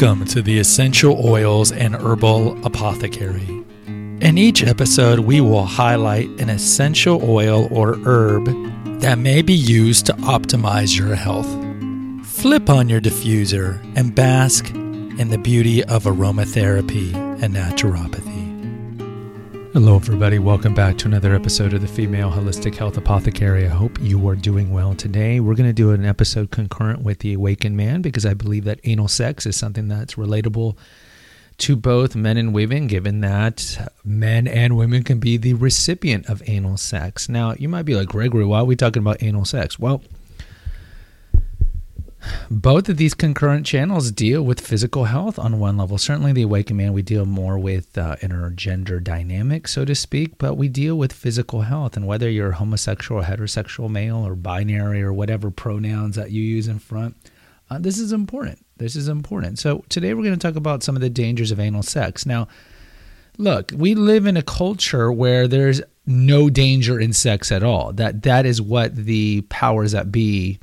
Welcome to the Essential Oils and Herbal Apothecary. In each episode, we will highlight an essential oil or herb that may be used to optimize your health. Flip on your diffuser and bask in the beauty of aromatherapy and naturopathy. Hello, everybody. Welcome back to another episode of the Female Holistic Health Apothecary. I hope you are doing well today. We're going to do an episode concurrent with the Awakened Man because I believe that anal sex is something that's relatable to both men and women, given that men and women can be the recipient of anal sex. Now, you might be like, Gregory, why are we talking about anal sex? Well, both of these concurrent channels deal with physical health on one level. Certainly, the awakened man, we deal more with uh, intergender dynamics, so to speak, but we deal with physical health. And whether you're homosexual, heterosexual, male, or binary, or whatever pronouns that you use in front, uh, this is important. This is important. So, today we're going to talk about some of the dangers of anal sex. Now, look, we live in a culture where there's no danger in sex at all. That that is what the powers that be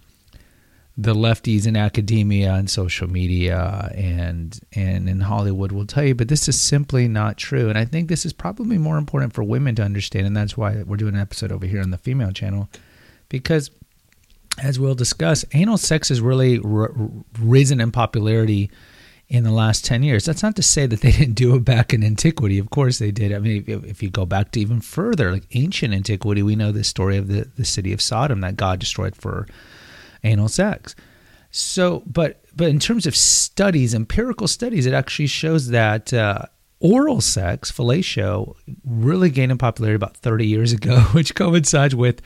the lefties in academia and social media and and in Hollywood will tell you, but this is simply not true. And I think this is probably more important for women to understand, and that's why we're doing an episode over here on the female channel, because as we'll discuss, anal sex has really r- risen in popularity in the last 10 years. That's not to say that they didn't do it back in antiquity. Of course they did. I mean, if, if you go back to even further, like ancient antiquity, we know the story of the, the city of Sodom that God destroyed for anal sex. So, but but in terms of studies, empirical studies, it actually shows that uh, oral sex, fellatio, really gained in popularity about 30 years ago, which coincides with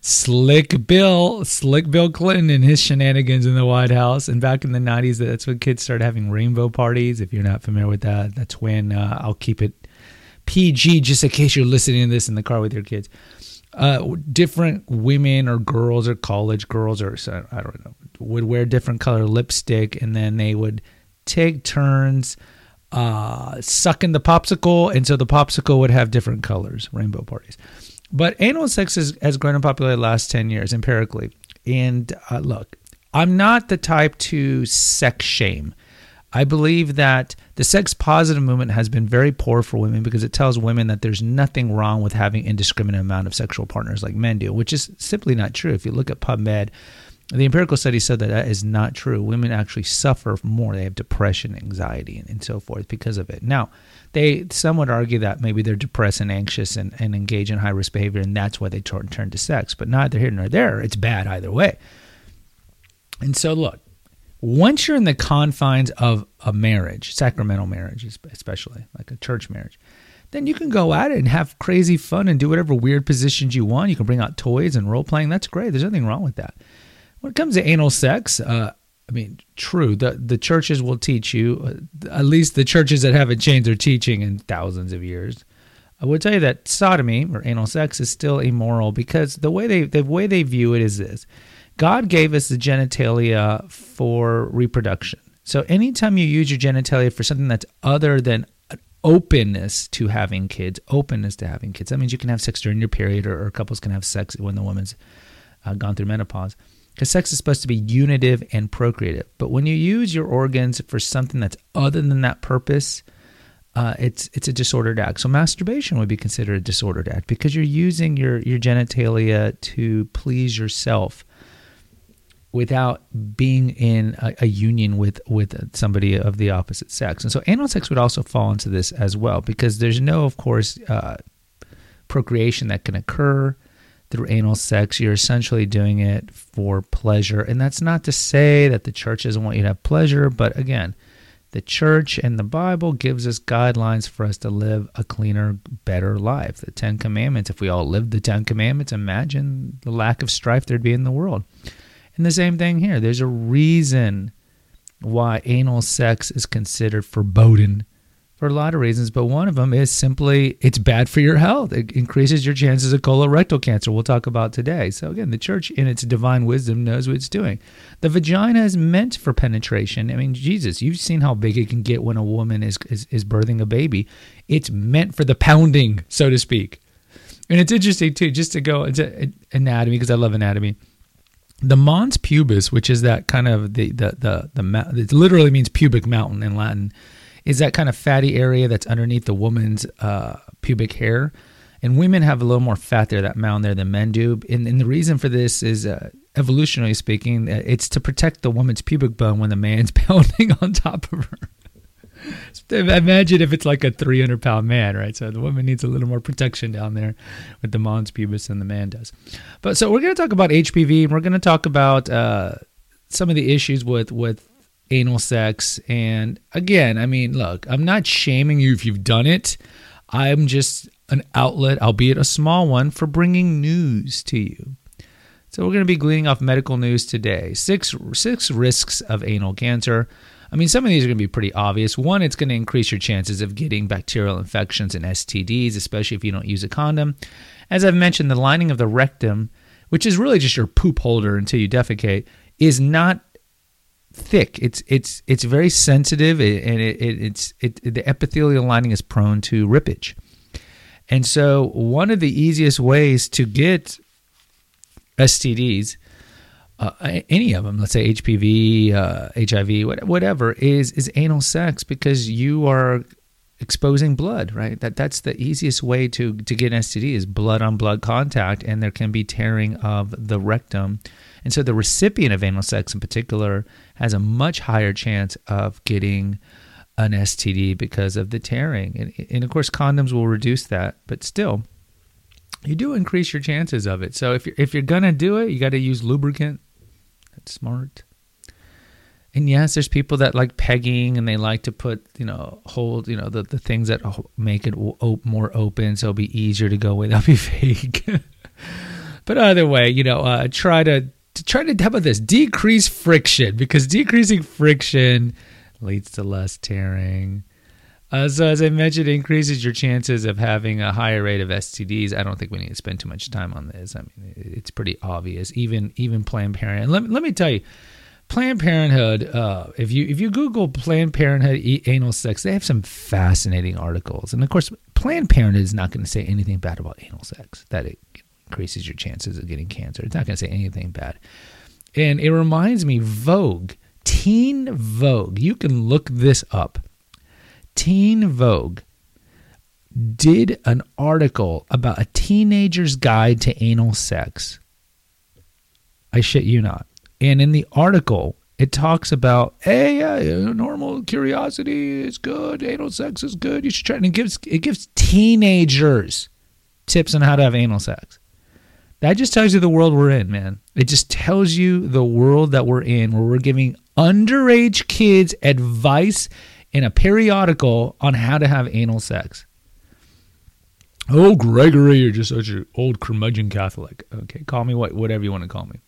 Slick Bill, Slick Bill Clinton and his shenanigans in the White House. And back in the 90s, that's when kids started having rainbow parties. If you're not familiar with that, that's when uh, I'll keep it PG just in case you're listening to this in the car with your kids uh, different women or girls or college girls or I don't know would wear different color lipstick and then they would take turns uh, sucking the popsicle and so the popsicle would have different colors rainbow parties. But anal sex has, has grown in popularity the last 10 years empirically. And uh, look i'm not the type to sex shame I believe that the sex positive movement has been very poor for women because it tells women that there's nothing wrong with having indiscriminate amount of sexual partners like men do, which is simply not true. If you look at PubMed, the empirical study said that that is not true. Women actually suffer more. They have depression, anxiety, and, and so forth because of it. Now, they some would argue that maybe they're depressed and anxious and, and engage in high risk behavior, and that's why they turn, turn to sex. But neither here nor there. It's bad either way. And so, look, once you're in the confines of a marriage, sacramental marriage, especially like a church marriage, then you can go at it and have crazy fun and do whatever weird positions you want. You can bring out toys and role playing. That's great. There's nothing wrong with that. When it comes to anal sex, uh, I mean, true. The the churches will teach you. Uh, at least the churches that haven't changed their teaching in thousands of years. I would tell you that sodomy or anal sex is still immoral because the way they the way they view it is this: God gave us the genitalia for reproduction. So anytime you use your genitalia for something that's other than openness to having kids, openness to having kids, that means you can have sex during your period, or, or couples can have sex when the woman's uh, gone through menopause. Because sex is supposed to be unitive and procreative. But when you use your organs for something that's other than that purpose, uh, it's it's a disordered act. So masturbation would be considered a disordered act because you're using your your genitalia to please yourself without being in a, a, union with with somebody of the opposite sex. And so anal sex would also fall into this as well because there's no, of course, uh, procreation that can occur through anal sex. You're essentially doing it for pleasure, and that's not to say that the church doesn't want you to have pleasure, but again. The church and the Bible gives us guidelines for us to live a cleaner, better life. The Ten Commandments, if we all lived the Ten Commandments, imagine the lack of strife there'd be in the world. And the same thing here. There's a reason why anal sex is considered forbidden for a lot of reasons, but one of them is simply it's bad for your health. It increases your chances of colorectal cancer. We'll talk about today. So again, the church in its divine wisdom knows what it's doing. The vagina is meant for penetration. I mean, Jesus, you've seen how big it can get when a woman is is, is birthing a baby. It's meant for the pounding, so to speak. And it's interesting too, just to go into anatomy because I love anatomy the mons pubis, which is that kind of the the the the, it literally means pubic mountain in Latin, is that kind of fatty area that's underneath the woman's uh, pubic hair. And women have a little more fat there, that mound there, than men do. And, and the reason for this is, uh, evolutionarily speaking, uh, it's to protect the woman's pubic bone when the man's pounding on top of her. Imagine if it's like a 300 pound man, right? So the woman needs a little more protection down there with the mons pubis than the man does. But so we're going to talk about HPV we're going to talk about uh, some of the issues with, with anal sex. And again, I mean, look, I'm not shaming you if you've done it. I'm just an outlet, albeit a small one, for bringing news to you. So we're going to be gleaning off medical news today. Six six risks of anal cancer. I mean, some of these are going to be pretty obvious. One, it's going to increase your chances of getting bacterial infections and STDs, especially if you don't use a condom. As I've mentioned, the lining of the rectum, which is really just your poop holder until you defecate, is not thick. It's it's it's very sensitive, and it, it, it's it, the epithelial lining is prone to rippage. And so, one of the easiest ways to get STDs, uh, any of them, let's say HPV, uh, HIV, whatever, is is anal sex because you are exposing blood, right? That that's the easiest way to to get an STD is blood on blood contact, and there can be tearing of the rectum, and so the recipient of anal sex in particular has a much higher chance of getting an STD because of the tearing. And, and, of course, condoms will reduce that, but still, you do increase your chances of it. So if you're, if you're to do it, you got to use lubricant. Smart. And yes, there's people that like pegging and they like to put, you know, hold, you know, the, the things that make it more open so it'll be easier to go with. That'll be fake. but either way, you know, uh, try to, to try to, how about this? Decrease friction because decreasing friction leads to less tearing. So, as I mentioned, increases your chances of having a higher rate of STDs. I don't think we need to spend too much time on this. I mean, it's pretty obvious. Even even Planned Parenthood. Let, let me tell you, Planned Parenthood. Uh, if you if you Google Planned Parenthood anal sex, they have some fascinating articles. And of course, Planned Parenthood is not going to say anything bad about anal sex. That it increases your chances of getting cancer. It's not going to say anything bad. And it reminds me, Vogue Teen Vogue, you can look this up. Teen Vogue did an article about a teenager's guide to anal sex. I shit you not. And in the article, it talks about, hey, yeah, normal curiosity is good, anal sex is good. You should try. And it gives it gives teenagers tips on how to have anal sex. That just tells you the world we're in, man. It just tells you the world that we're in, where we're giving underage kids advice in a periodical on how to have anal sex. Oh, Gregory, you're just such an old curmudgeon Catholic. Okay, call me what, whatever you want to call me.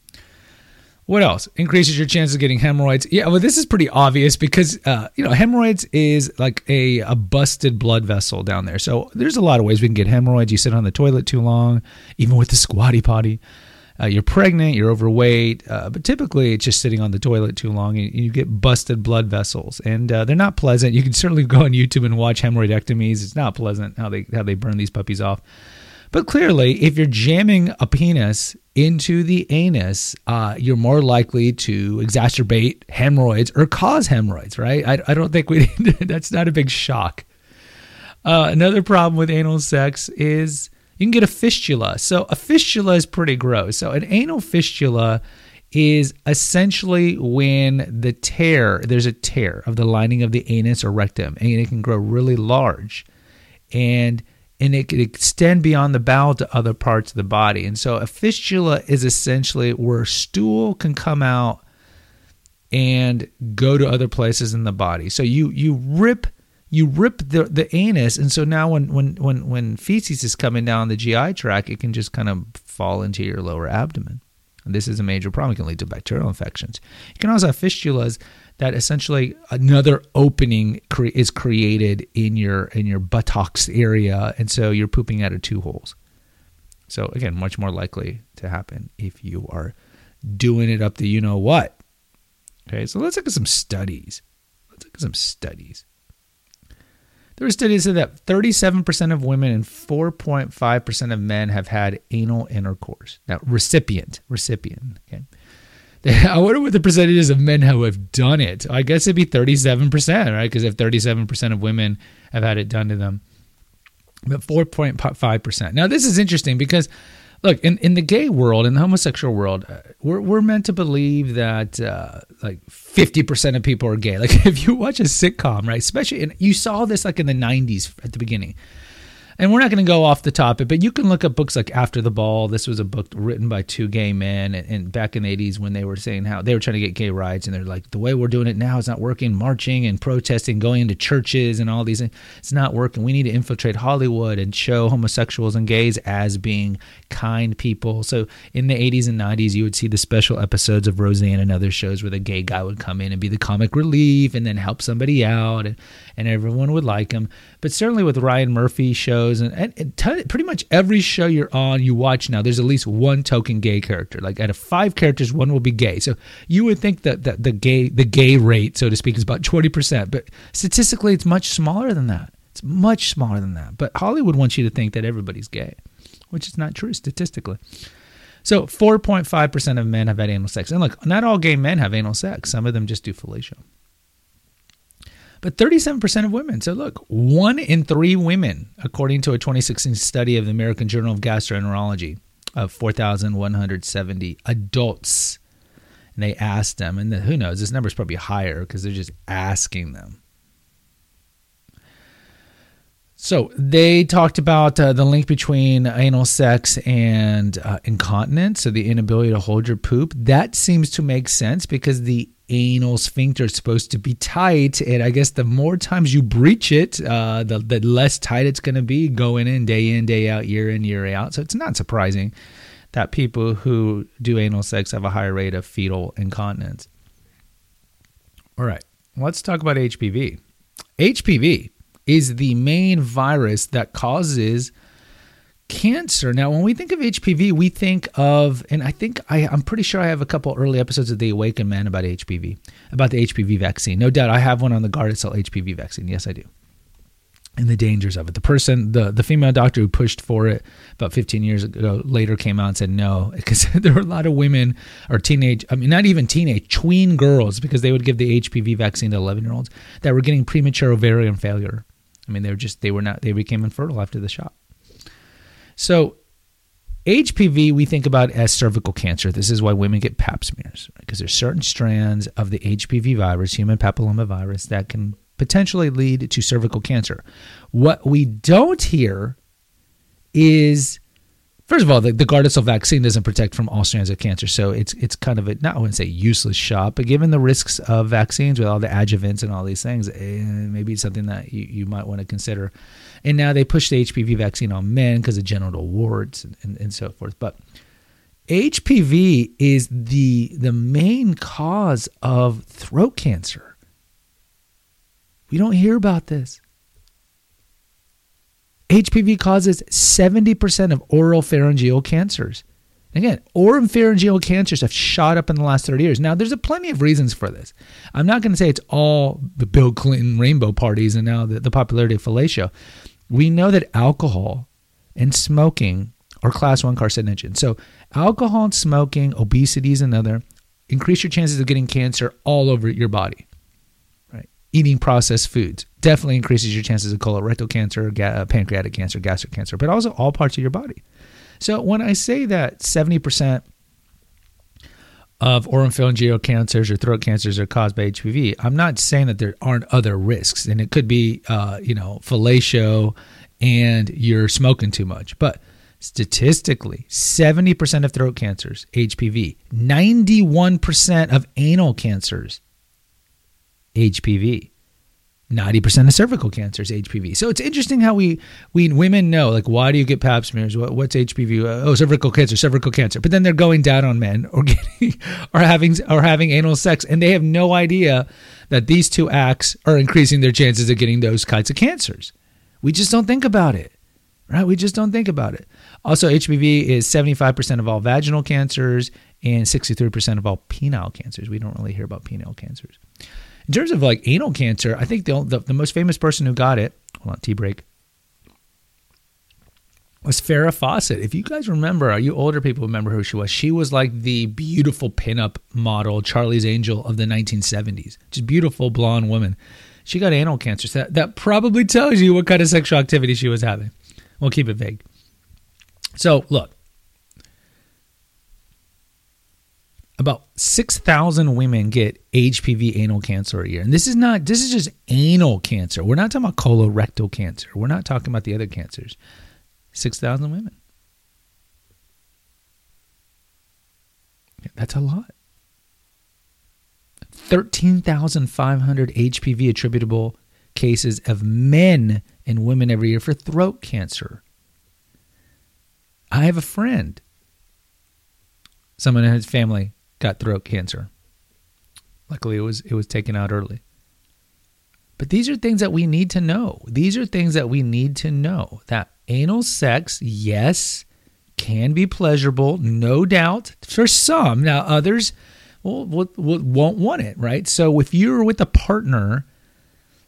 What else increases your chances of getting hemorrhoids? Yeah, well, this is pretty obvious because uh, you know hemorrhoids is like a, a busted blood vessel down there. So there's a lot of ways we can get hemorrhoids. You sit on the toilet too long, even with the squatty potty uh, you're pregnant, you're overweight, uh, but typically it's just sitting on the toilet too long and you get busted blood vessels, and uh, they're not pleasant. You can certainly go on YouTube and watch hemorrhoidectomies. It's not pleasant how they how they burn these puppies off. But clearly, if you're jamming a penis into the anus, uh, you're more likely to exacerbate hemorrhoids or cause hemorrhoids, right? I, I don't think we that's not a big shock. Uh, another problem with anal sex is you can get a fistula. So a fistula is pretty gross. So an anal fistula is essentially when the tear, there's a tear of the lining of the anus or rectum, and it can grow really large. And and it can extend beyond the bowel to other parts of the body. And so a fistula is essentially where stool can come out and go to other places in the body. So you you rip you rip the the anus, and so now when when when when feces is coming down the GI tract, it can just kind of fall into your lower abdomen. And this is a major problem. It can lead to bacterial infections. You can also have fistulas that essentially another opening cre- is created in your in your buttocks area, and so you're pooping out of two holes. So again, much more likely to happen if you are doing it up to you know what. Okay, so let's look at some studies. Let's look at some studies. There were studies that said that 37% of women and 4.5% of men have had anal intercourse. Now, recipient, recipient, okay? I wonder what the percentages of men who have done it. I guess it'd be 37%, right? Because if 37% of women have had it done to them, but 4.5%. Now, this is interesting because, look, in, in the gay world, in the homosexual world, uh, we're, we're meant to believe that uh, like 50% of people are gay. Like if you watch a sitcom, right, especially, and you saw this like in the 90s at the beginning and we're not going to go off the topic, but you can look up books like After the Ball. This was a book written by two gay men, and, and, back in the '80s when they were saying how they were trying to get gay rights, and they're like, the way we're doing it now is not working. Marching and protesting, going into churches and all these, it's not working. We need to infiltrate Hollywood and show homosexuals and gays as being kind people. So in the '80s and '90s, you would see the special episodes of Roseanne and other shows where the gay guy would come in and be the comic relief, and then help somebody out, and, and everyone would like him. But certainly with Ryan Murphy shows and, and, and t- pretty much every show you're on, you watch now, there's at least one token gay character. Like out of five characters, one will be gay. So you would think that, that the gay the gay rate, so to speak, is about 20%. But statistically, it's much smaller than that. It's much smaller than that. But Hollywood wants you to think that everybody's gay, which is not true statistically. So 4.5% of men have had anal sex. And look, not all gay men have anal sex. Some of them just do fellatio but 37% of women. So look, one in three women, according to a 2016 study of the American Journal of Gastroenterology of 4,170 adults. And they asked them, and who knows, this number is probably higher because they're just asking them. So they talked about uh, the link between anal sex and uh, incontinence, so the inability to hold your poop. That seems to make sense because the anal sphincter is supposed to be tight, and I guess the more times you breach it, uh, the the less tight it's going to be going in day in day out, year in year out. So it's not surprising that people who do anal sex have a higher rate of fecal incontinence. All right, let's talk about HPV. HPV is the main virus that causes cancer. Now, when we think of HPV, we think of, and I think I, am pretty sure I have a couple early episodes of The Awakened Man about HPV, about the HPV vaccine. No doubt, I have one on the Gardasil HPV vaccine. Yes, I do. And the dangers of it. The person, the the female doctor who pushed for it about 15 years ago, later came out and said no, because there were a lot of women or teenage, I mean, not even teenage, tween girls, because they would give the HPV vaccine to 11 year olds that were getting premature ovarian failure I mean, they were just they were not they became infertile after the shot. So HPV we think about as cervical cancer. This is why women get pap smears because there's certain strands of the HPV virus, human papilloma virus, that can potentially lead to cervical cancer. What we don't hear is First of all, the, the Gardasil vaccine doesn't protect from all strands of cancer, so it's it's kind of a not I wouldn't say useless shot, but given the risks of vaccines with all the adjuvants and all these things, eh, maybe it's something that you, you might want to consider. And now they push the HPV vaccine on men because of genital warts and, and, and so forth. But HPV is the the main cause of throat cancer. We don't hear about this. HPV causes 70% of oral pharyngeal cancers. Again, oral pharyngeal cancers have shot up in the last 30 years. Now, there's a plenty of reasons for this. I'm not going to say it's all the Bill Clinton rainbow parties and now the, the popularity of fellatio. We know that alcohol and smoking are class one carcinogens. So, alcohol and smoking, obesity is another, increase your chances of getting cancer all over your body Right? eating processed foods definitely increases your chances of colorectal cancer, ga- uh, pancreatic cancer, gastric cancer, but also all parts of your body. So when I say that 70% of oropharyngeal cancers or throat cancers are caused by HPV, I'm not saying that there aren't other risks, and it could be, uh, you know, fellatio and you're smoking too much, but statistically 70% of throat cancers hpv 91% of anal cancers HPV. 90% of cervical cancer is HPV. So it's interesting how we we women know like why do you get pap smears? What, what's HPV? Uh, oh, cervical cancer, cervical cancer. But then they're going down on men or getting or having or having anal sex and they have no idea that these two acts are increasing their chances of getting those kinds of cancers. We just don't think about it. Right? We just don't think about it. Also HPV is 75% of all vaginal cancers and 63% of all penile cancers. We don't really hear about penile cancers. In terms of like anal cancer, I think the, the, the most famous person who got it, hold on, tea break. was Farrah Fawcett. If you guys remember, are you older people remember who she was. She was like the beautiful pinup model, Charlie's Angel of the 1970s. Just beautiful blonde woman. She got anal cancer. So that, that probably tells you what kind of sexual activity she was having. We'll keep it vague. So, look, about 6,000 women get HPV anal cancer a year. And this is not, this is just anal cancer. We're not talking about colorectal cancer. We're not talking about the other cancers. 6,000 women. That's a lot. 13,500 HPV attributable cases of men and women every year for throat cancer. I have a friend, someone in his family got throat cancer. Luckily, it was it was taken out early. But these are things that we need to know. These are things that we need to know. That anal sex, yes, can be pleasurable, no doubt for some. Now others will, will, will won't want it, right? So if you're with a partner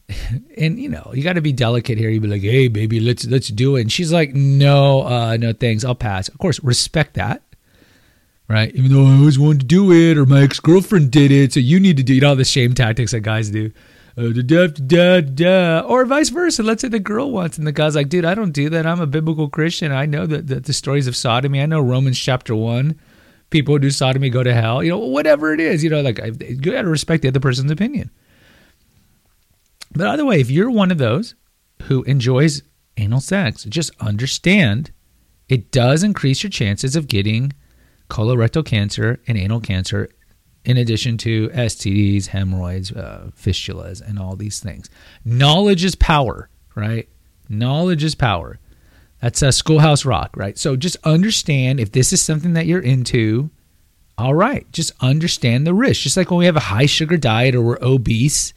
and you know you got to be delicate here You'd be like hey baby let's let's do it and she's like no uh no thanks i'll pass of course respect that right? Even though I always wanted to do it, or my ex girlfriend did it, so you need to do you know all the shame tactics that guys do. Uh, da, da, da, or vice versa. Let's say the girl wants, and the guy's like, "Dude, I don't do that. I'm a biblical Christian. I know that the, the stories of sodomy. I know Romans chapter one. People who do sodomy go to hell. You know, whatever it is. You know, like you got to respect the other person's opinion. But either way, if you're one of those who enjoys anal sex, just understand it does increase your chances of getting colorectal cancer and anal cancer, in addition to STDs, hemorrhoids, uh, fistulas, and all these things. Knowledge is power, right? Knowledge is power. That's a schoolhouse rock, right? So just understand if this is something that you're into, all right, just understand the risk. Just like when we have a high sugar diet or we're obese,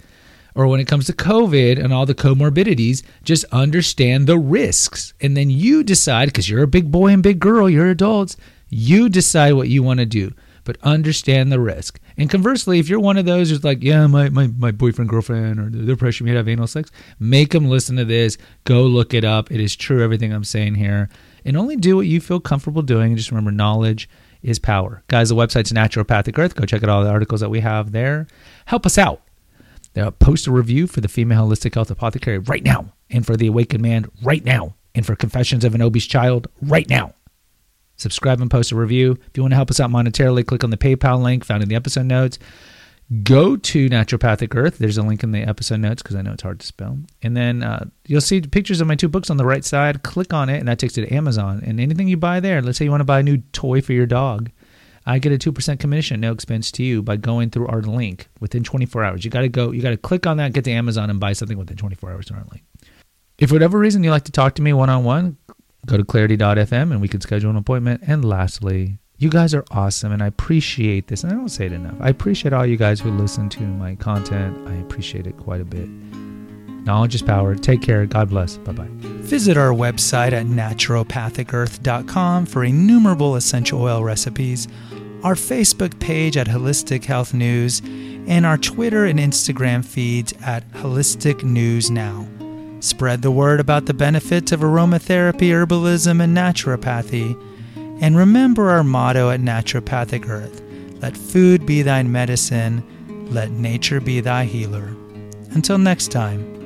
or when it comes to COVID and all the comorbidities, just understand the risks. And then you decide, because you're a big boy and big girl, you're adults, you decide what you want to do, but understand the risk. And conversely, if you're one of those who's like, yeah, my, my, my boyfriend, girlfriend, or they're pressuring me to have anal sex, make them listen to this. Go look it up. It is true, everything I'm saying here. And only do what you feel comfortable doing. And just remember, knowledge is power. Guys, the website's Naturopathic Earth. Go check out all the articles that we have there. Help us out. Uh, post a review for the Female Holistic Health Apothecary right now, and for the Awakened Man right now, and for Confessions of an Obese Child right now subscribe and post a review. If you want to help us out monetarily, click on the PayPal link found in the episode notes. Go to Naturopathic Earth. There's a link in the episode notes because I know it's hard to spell. And then uh, you'll see pictures of my two books on the right side. Click on it, and that takes you to Amazon. And anything you buy there, let's say you want to buy a new toy for your dog, I get a 2% commission, no expense to you, by going through our link within 24 hours. You got to go, you got to click on that, get to Amazon, and buy something within 24 hours on our link. If for whatever reason you like to talk to me one on one, go to clarity.fm and we can schedule an appointment. And lastly, you guys are awesome and I appreciate this. And I don't say it enough. I appreciate all you guys who listen to my content. I appreciate it quite a bit. Knowledge is power. Take care. God bless. Bye bye. Visit our website at naturopathicearth.com for innumerable essential oil recipes, our Facebook page at Holistic Health News, and our Twitter and Instagram feeds at Holistic News Now. Spread the word about the benefits of aromatherapy, herbalism, and naturopathy. And remember our motto at Naturopathic Earth let food be thine medicine, let nature be thy healer. Until next time.